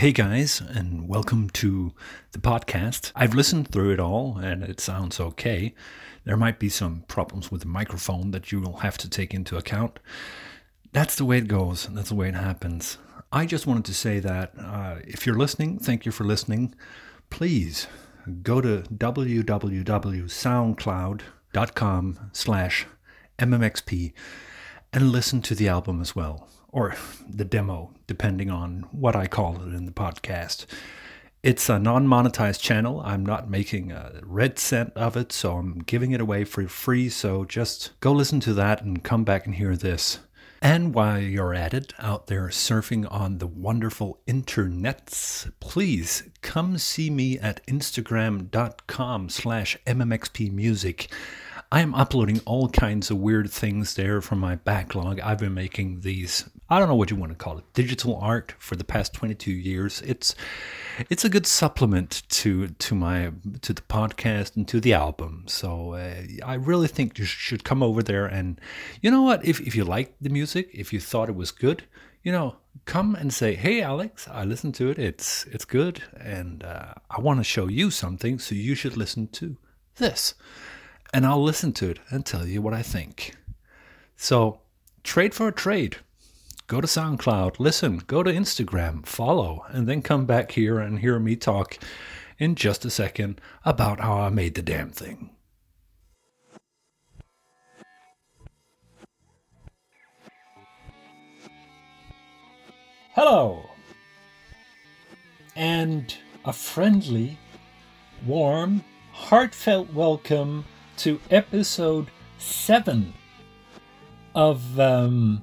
Hey guys, and welcome to the podcast. I've listened through it all and it sounds okay. There might be some problems with the microphone that you will have to take into account. That's the way it goes, that's the way it happens. I just wanted to say that uh, if you're listening, thank you for listening. Please go to www.soundcloud.com slash mmxp and listen to the album as well or the demo, depending on what I call it in the podcast. It's a non monetized channel. I'm not making a red cent of it, so I'm giving it away for free. So just go listen to that and come back and hear this. And while you're at it, out there surfing on the wonderful internets, please come see me at instagram.com slash mmxpmusic. I am uploading all kinds of weird things there from my backlog. I've been making these, I don't know what you want to call it, digital art for the past 22 years. It's it's a good supplement to to my to the podcast and to the album. So uh, I really think you should come over there and you know what, if if you like the music, if you thought it was good, you know, come and say, "Hey, Alex, I listened to it. It's it's good, and uh, I want to show you something, so you should listen to this." And I'll listen to it and tell you what I think. So, trade for a trade. Go to SoundCloud, listen, go to Instagram, follow, and then come back here and hear me talk in just a second about how I made the damn thing. Hello, and a friendly, warm, heartfelt welcome to episode 7 of um,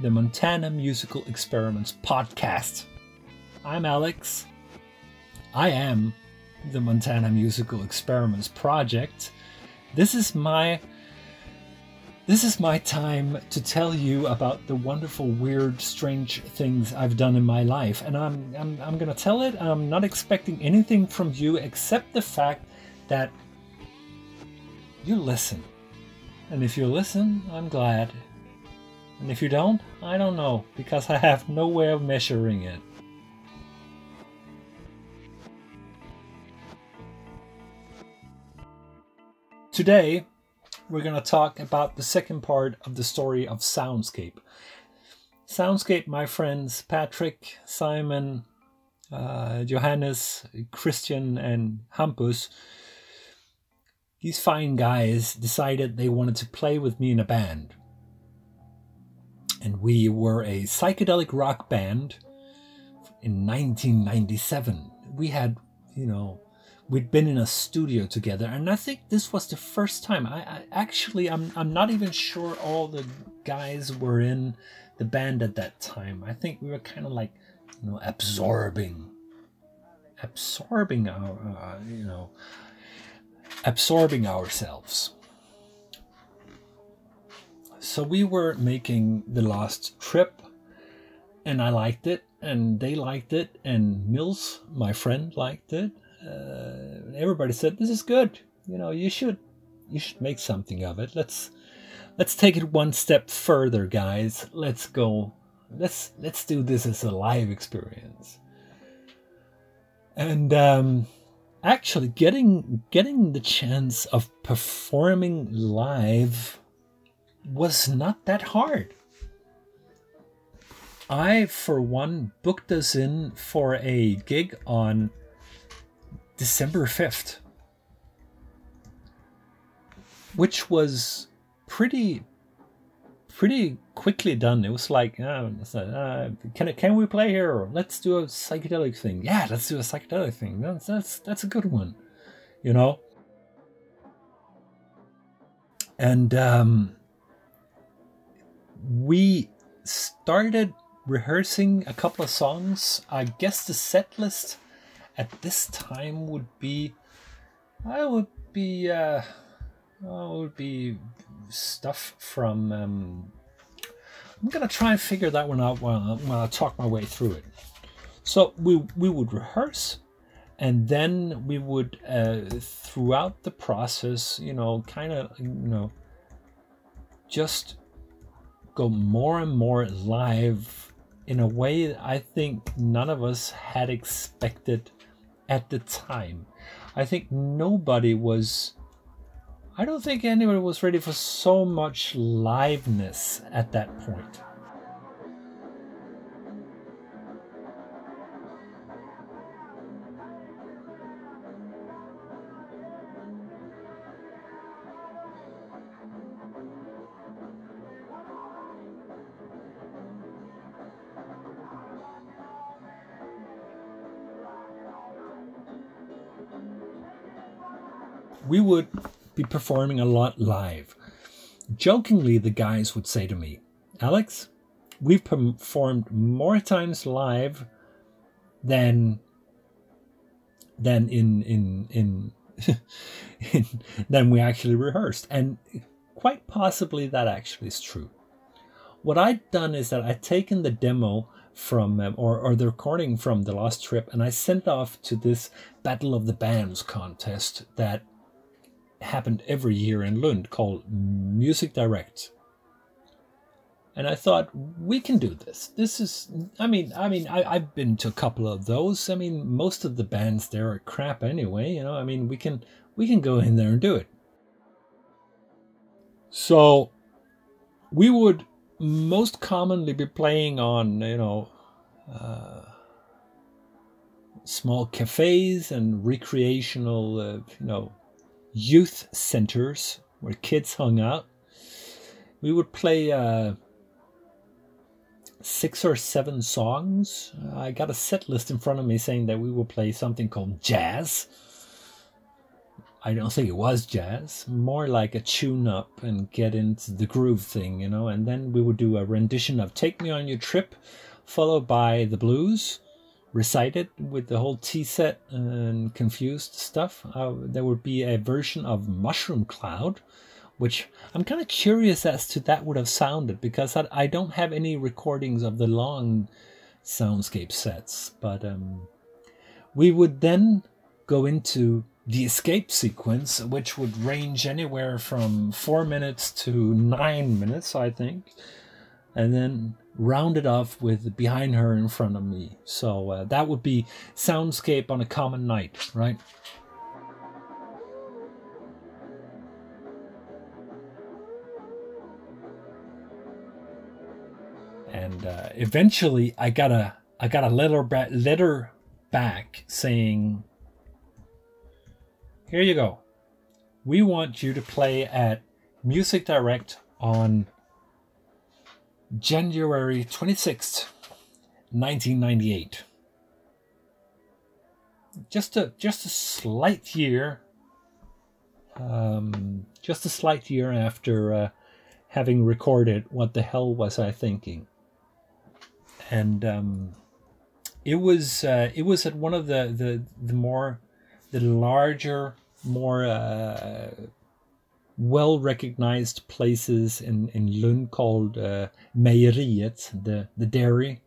the Montana Musical Experiments podcast. I'm Alex. I am the Montana Musical Experiments project. This is my this is my time to tell you about the wonderful, weird, strange things I've done in my life. And I'm, I'm, I'm going to tell it. I'm not expecting anything from you except the fact that you listen. And if you listen, I'm glad. And if you don't, I don't know, because I have no way of measuring it. Today, we're going to talk about the second part of the story of Soundescape. Soundescape, my friends Patrick, Simon, uh, Johannes, Christian, and Hampus these fine guys decided they wanted to play with me in a band. And we were a psychedelic rock band in 1997. We had, you know, we'd been in a studio together, and I think this was the first time. I, I actually, I'm, I'm not even sure all the guys were in the band at that time. I think we were kind of like, you know, absorbing, absorbing our, uh, you know, absorbing ourselves. So we were making the last trip, and I liked it, and they liked it, and Mills, my friend, liked it. Uh, everybody said, "This is good. You know, you should, you should make something of it. Let's, let's take it one step further, guys. Let's go. Let's let's do this as a live experience." And um, actually getting getting the chance of performing live was not that hard. I, for one, booked us in for a gig on December 5th, which was pretty pretty quickly done. It was like, uh, uh, can can we play here? Let's do a psychedelic thing. Yeah, let's do a psychedelic thing. That's that's that's a good one, you know. And um, we started rehearsing a couple of songs. I guess the set list at this time would be, I would be, uh, I would be stuff from. Um, I'm gonna try and figure that one out while, while I talk my way through it. So we we would rehearse, and then we would uh, throughout the process, you know, kind of you know, just go more and more live in a way I think none of us had expected at the time. I think nobody was. I don't think anybody was ready for so much liveness at that point. we would be performing a lot live. Jokingly, the guys would say to me, Alex, we've performed more times live than than in in in, in than we actually rehearsed and quite possibly that actually is true what i'd done is that i'd taken the demo from um, or, or the recording from the last trip and i sent off to this battle of the bands contest that happened every year in Lund called Music Direct. And I thought we can do this. This is, I mean, I mean, I, I've been to a couple of those. I mean, most of the bands there are crap anyway. You know, I mean, we can we can go in there and do it. So, we would most commonly be playing on, you know, uh, small cafes and recreational, uh, you know, youth centers where kids hung out. We would play uh, six or seven songs. I got a set list in front of me saying that we would play something called jazz. I don't think it was jazz, more like a tune up and get into the groove thing, you know. And then we would do a rendition of Take Me on Your Trip, followed by the blues recited with the whole tea set and confused stuff. Uh, there would be a version of Mushroom Cloud, which I'm kind of curious as to that would have sounded because I, I don't have any recordings of the long soundescape sets. But um, we would then go into the escape sequence, which would range anywhere from four minutes to nine minutes, I think. And then rounded off with behind her in front of me. So uh, that would be soundescape on a common night, right? And uh, eventually, I got a I got a letter letter back saying, "Here you go. We want you to play at Music Direct on January 26th, 1998. Just a just a slight year um, just a slight year after uh, having recorded What the Hell Was I Thinking? And um, it was uh, it was at one of the, the, the more the larger, more uh, well recognized places in, in Lund called uh, Mejeriet, the, the dairy.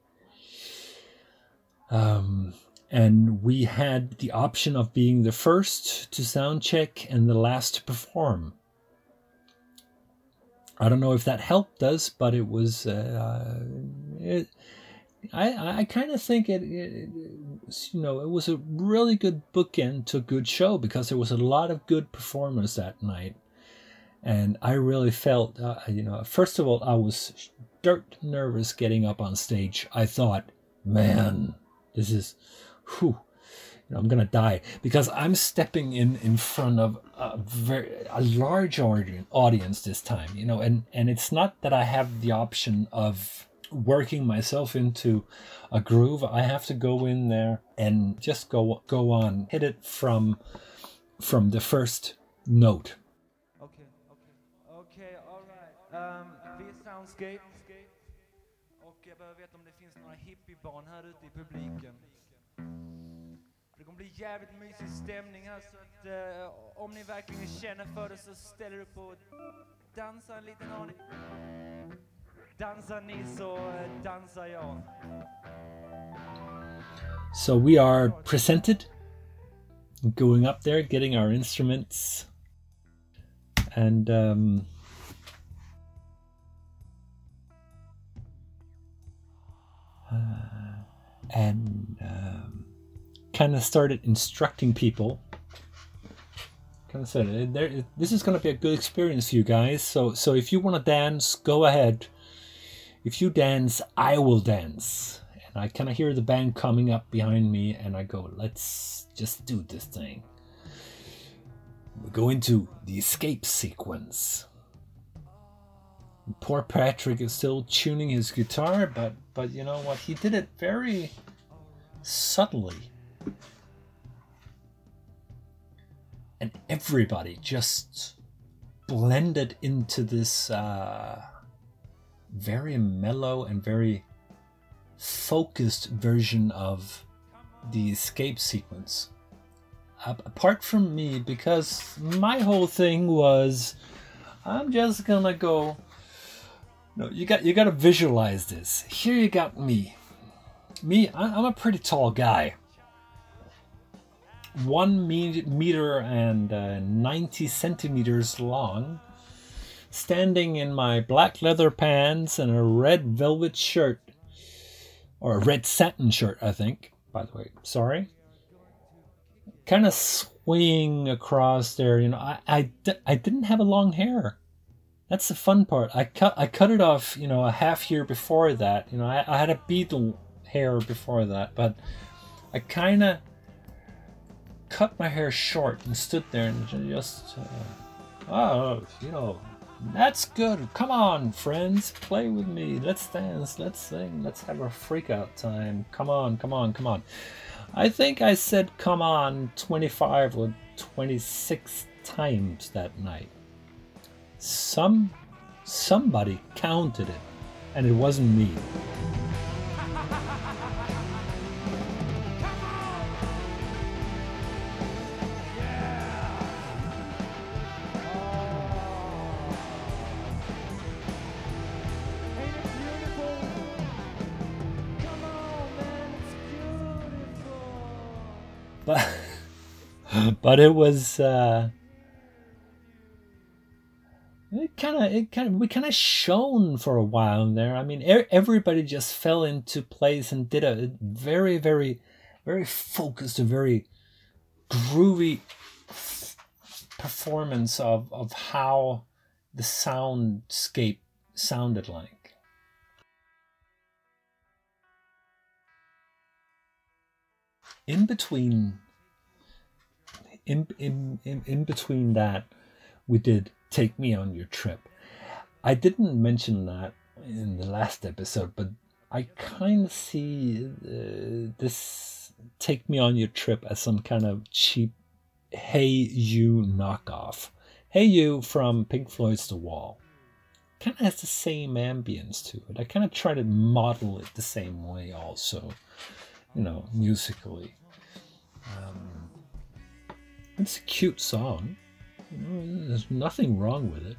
Um, and we had the option of being the first to sound check and the last to perform. I don't know if that helped us, but it was. Uh, it, I I kind of think it, it, it, you know it was a really good bookend to a good show because there was a lot of good performers that night and I really felt, uh, you know, first of all, I was dirt nervous getting up on stage. I thought, man, this is, whew, you know, I'm gonna die because I'm stepping in in front of a very a large audience this time, you know, and and it's not that I have the option of working myself into a groove. I have to go in there and just go go on, hit it from from the first note Soundescape. Och jag behöver veta om det finns några hippiebarn här ute i publiken. Det kommer bli jävligt mysig stämning här så att eh, om ni verkligen känner för det så ställer upp och dansar en liten aning. Dansar ni så eh, dansar jag. So we are presented, going up there, getting our instruments, and um, and um, kind of started instructing people. Kind of said, there, "This is going to be a good experience for you guys. So, so if you want to dance, go ahead. If you dance, I will dance." And I kind of hear the band coming up behind me, and I go, "Let's just do this thing." We go into the escape sequence. Poor Patrick is still tuning his guitar, but but you know what? He did it very subtly. And everybody just blended into this uh, very mellow and very focused version of the escape sequence apart from me because my whole thing was I'm just gonna go. No, you got you got to visualize this. Here you got me. Me, I'm a pretty tall guy. One meter and uh, 90 centimeters long, standing in my black leather pants and a red velvet shirt, or a red satin shirt, I think. By the way, sorry kind of swinging across there. You know, I, I, I didn't have a long hair. That's the fun part. I cut I cut it off. You know, a half year before that. You know, I, I had a Beatle hair before that, but I kind of cut my hair short and stood there and just, uh, oh, you know, that's good. Come on, friends, play with me. Let's dance. Let's sing. Let's have a freak out time. Come on, come on, come on. I think I said come on 25 or 26 times that night. Some somebody counted it and it wasn't me. But but it was uh, it kind of it kind of we kind of shone for a while there. I mean, er- everybody just fell into place and did a very very very focused, a very groovy performance of of how the soundescape sounded like. In between in, in, in, in between that we did take me on your trip. I didn't mention that in the last episode but i kind of see uh, this take me on your trip as some kind of cheap hey you knockoff. Hey you from pink floyd's the wall. Kind of has the same ambience to it. I kind of try to model it the same way also you know, musically. Um, it's a cute song. There's nothing wrong with it.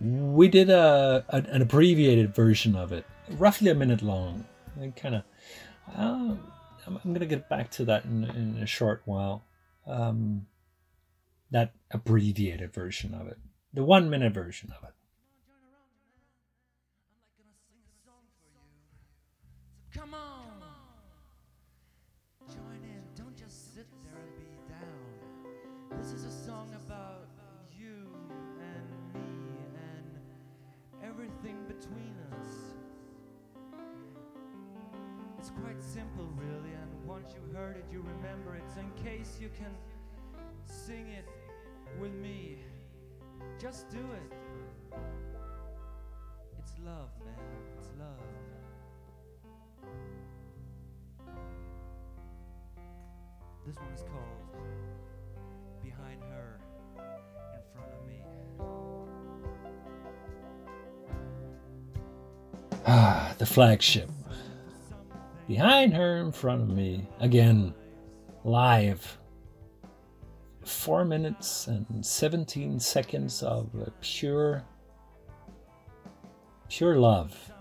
We did a, a an abbreviated version of it, roughly a minute long. kind of. Uh, I'm, I'm going to get back to that in, in a short while. Um, that abbreviated version of it, the one minute version of it. You remember it. In case you can sing it with me, just do it. It's love, man. It's love. This one is called Behind Her, in Front of Me. Ah, the flagship behind her, in front of me. Again, live. Four minutes and 17 seconds of pure, pure love.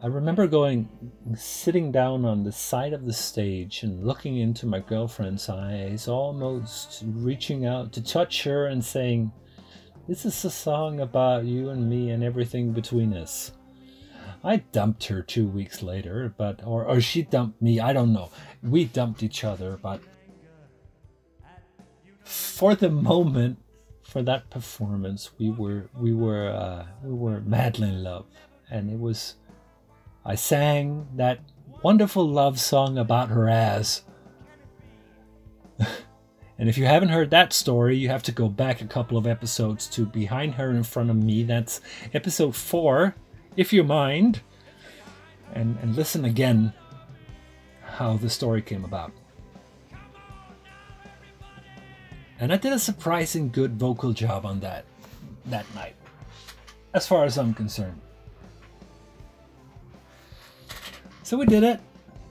I remember going, sitting down on the side of the stage and looking into my girlfriend's eyes, almost reaching out to touch her and saying, This is a song about you and me and everything between us. I dumped her two weeks later, but or or she dumped me. I don't know. We dumped each other, but for the moment, for that performance, we were we were uh, we were madly in love, and it was. I sang that wonderful love song about her ass. and if you haven't heard that story, you have to go back a couple of episodes to Behind Her in Front of Me. That's episode four, if you mind. And, and listen again how the story came about. And I did a surprising good vocal job on that that night, as far as I'm concerned. So we did it.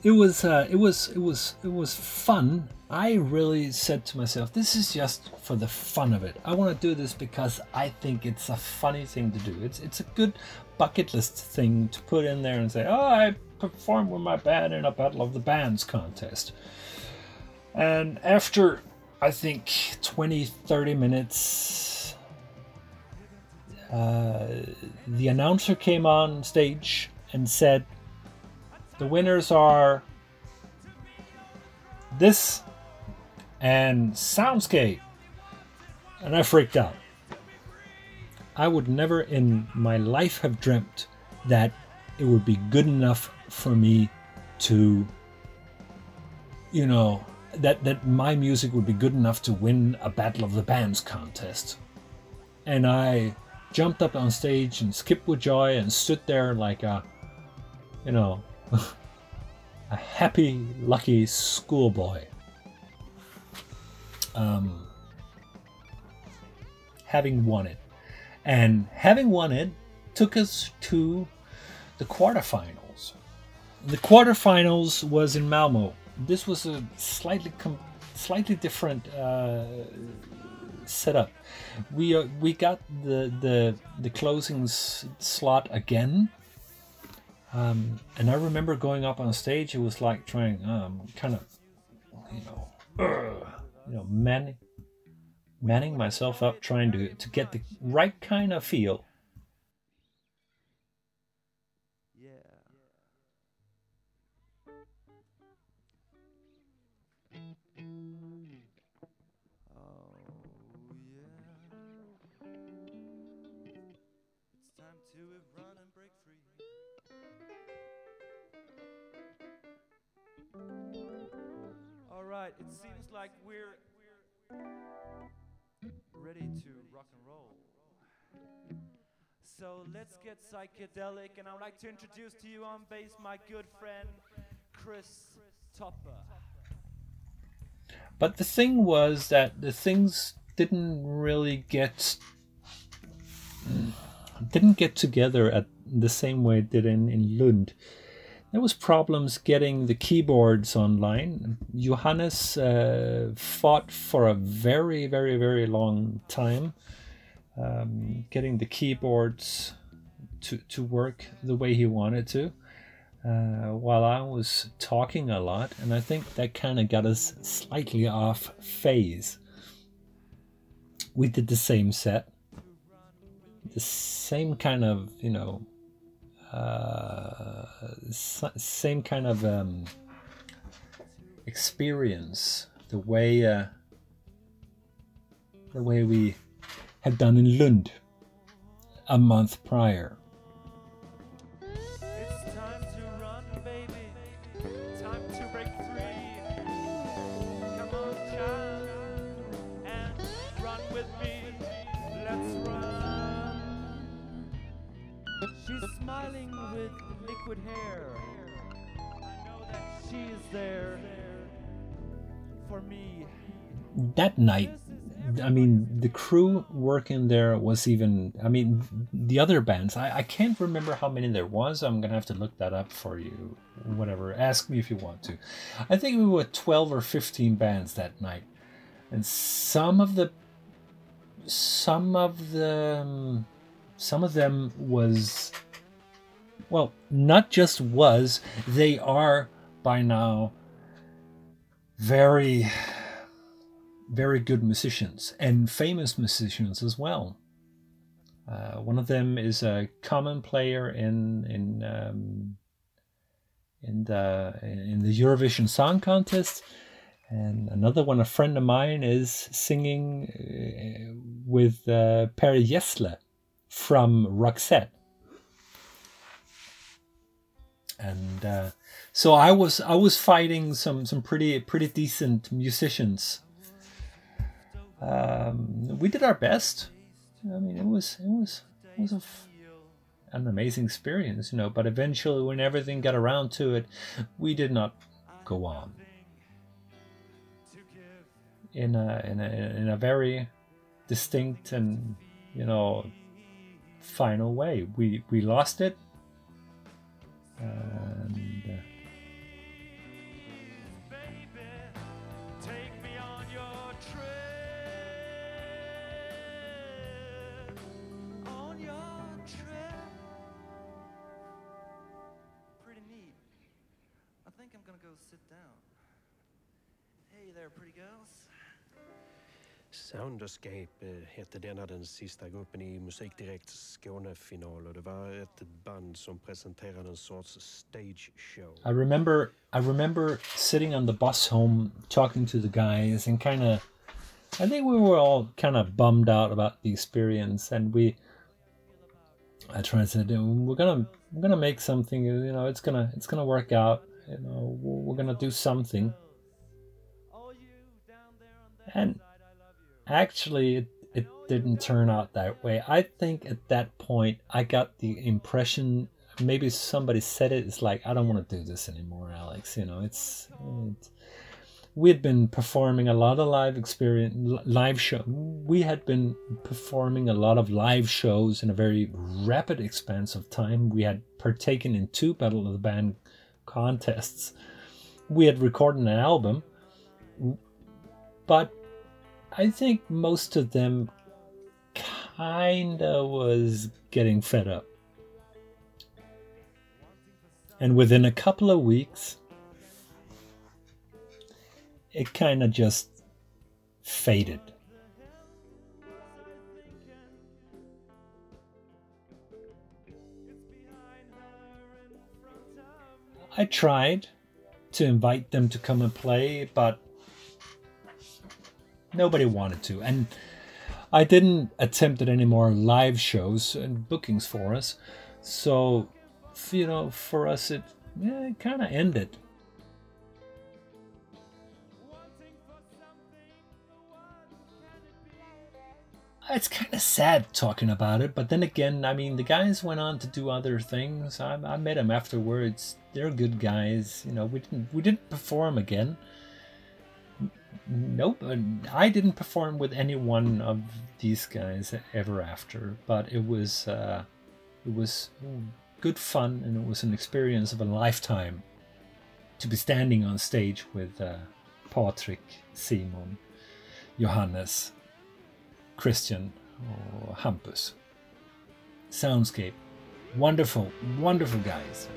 It was uh, it was it was it was fun. I really said to myself, this is just for the fun of it. I want to do this because I think it's a funny thing to do. It's it's a good bucket list thing to put in there and say, oh, I performed with my band in a Battle of the Bands contest. And after I think 20, 30 minutes, uh, the announcer came on stage and said, the winners are this and Soundescape. And I freaked out. I would never in my life have dreamt that it would be good enough for me to, you know, that, that my music would be good enough to win a Battle of the Bands contest. And I jumped up on stage and skipped with joy and stood there like a, you know, a happy, lucky schoolboy. Um, having won it. And having won it took us to the quarterfinals. The quarterfinals was in Malmo. This was a slightly com- slightly different uh, setup. We uh, we got the the the closing s- slot again um, and I remember going up on stage. It was like trying, um, kind of, you know, uh, you know, manning, manning myself up, trying to to get the right kind of feel. right, it seems like we're and roll. So let's get psychedelic, and I would like to introduce to you on bass my good friend Chris Topper. But the thing was that the things didn't really get didn't get together at the same way it did in, in Lund there was problems getting the keyboards online. Johannes uh, fought for a very, very, very long time um, getting the keyboards to to work the way he wanted to. Uh, while I was talking a lot, and I think that kind of got us slightly off phase. We did the same set, the same kind of you know uh, same kind of um, experience. The way uh, the way we had done in Lund a month prior. Run, on, child, She's smiling with liquid hair. I know that she there. That night, I mean, the crew working there was even. I mean, the other bands. I, I can't remember how many there was. I'm gonna have to look that up for you. Whatever. Ask me if you want to. I think we were 12 or 15 bands that night, and some of the, some of the, um, some of them was well, not just was, they are by now very, very good musicians and famous musicians as well. Uh, one of them is a common player in in um, in the in the Eurovision Song Contest, and another one, a friend of mine, is singing uh, with uh, Per Gessle from Roxette. And uh, so I was I was fighting some some pretty pretty decent musicians. Um, we did our best. I mean, it was it was it was an amazing experience, you know. But eventually, when everything got around to it, we did not go on in a in a in a very distinct and you know final way. We we lost it, and uh, think I'm gonna go sit down. Hey there, pretty girls. Soundescape eh, hette denna den sista gruppen i Musikdirekts Skånefinal och det var ett band som presenterade en sorts stage show. I remember I remember sitting on the bus home talking to the guys and kind of I think we were all kind of bummed out about the experience and we I tried to say we're gonna we're gonna make something you know it's gonna it's gonna work out you know we're gonna do something. And- actually it, it didn't turn out that way. I think at that point i got the impression maybe somebody said it it's like i don't want to do this anymore alex you know it's, it's we had been performing a lot of live experience live show we had been performing a lot of live shows in a very rapid expanse of time. We had partaken in two battle of the band contests we had recorded an album but I think most of them kinda was getting fed up. And within a couple of weeks, it kind of just faded. I tried to invite them to come and play, but nobody wanted to. And I didn't attempt at any more live shows and bookings for us. So, you know, for us, it, yeah, it kind of ended. It's kind of sad talking about it, but then again, I mean, the guys went on to do other things. I, I met them afterwards. They're good guys. You know, we didn't we didn't perform again. Nope, I didn't perform with any one of these guys ever after, but it was uh, it was good fun and it was an experience of a lifetime to be standing on stage with uh, Patrick, Simon, Johannes, Christian, or Hampus. Soundescape, wonderful, wonderful guys.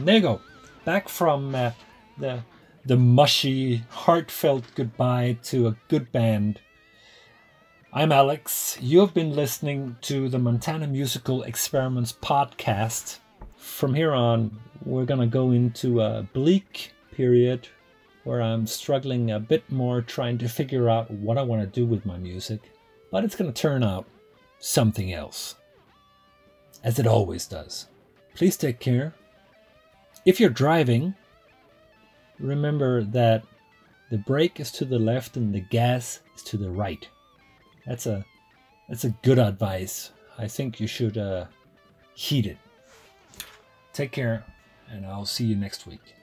There you go. Back from uh, the the mushy, heartfelt goodbye to a good band. I'm Alex. You have been listening to the Montana Musical Experiments podcast. From here on, we're to go into a bleak period where I'm struggling a bit more trying to figure out what I want to do with my music. But it's going to turn out something else. As it always does. Please take care. If you're driving, remember that the brake is to the left and the gas is to the right. That's a that's a good advice. I think you should uh, heed it. Take care, and I'll see you next week.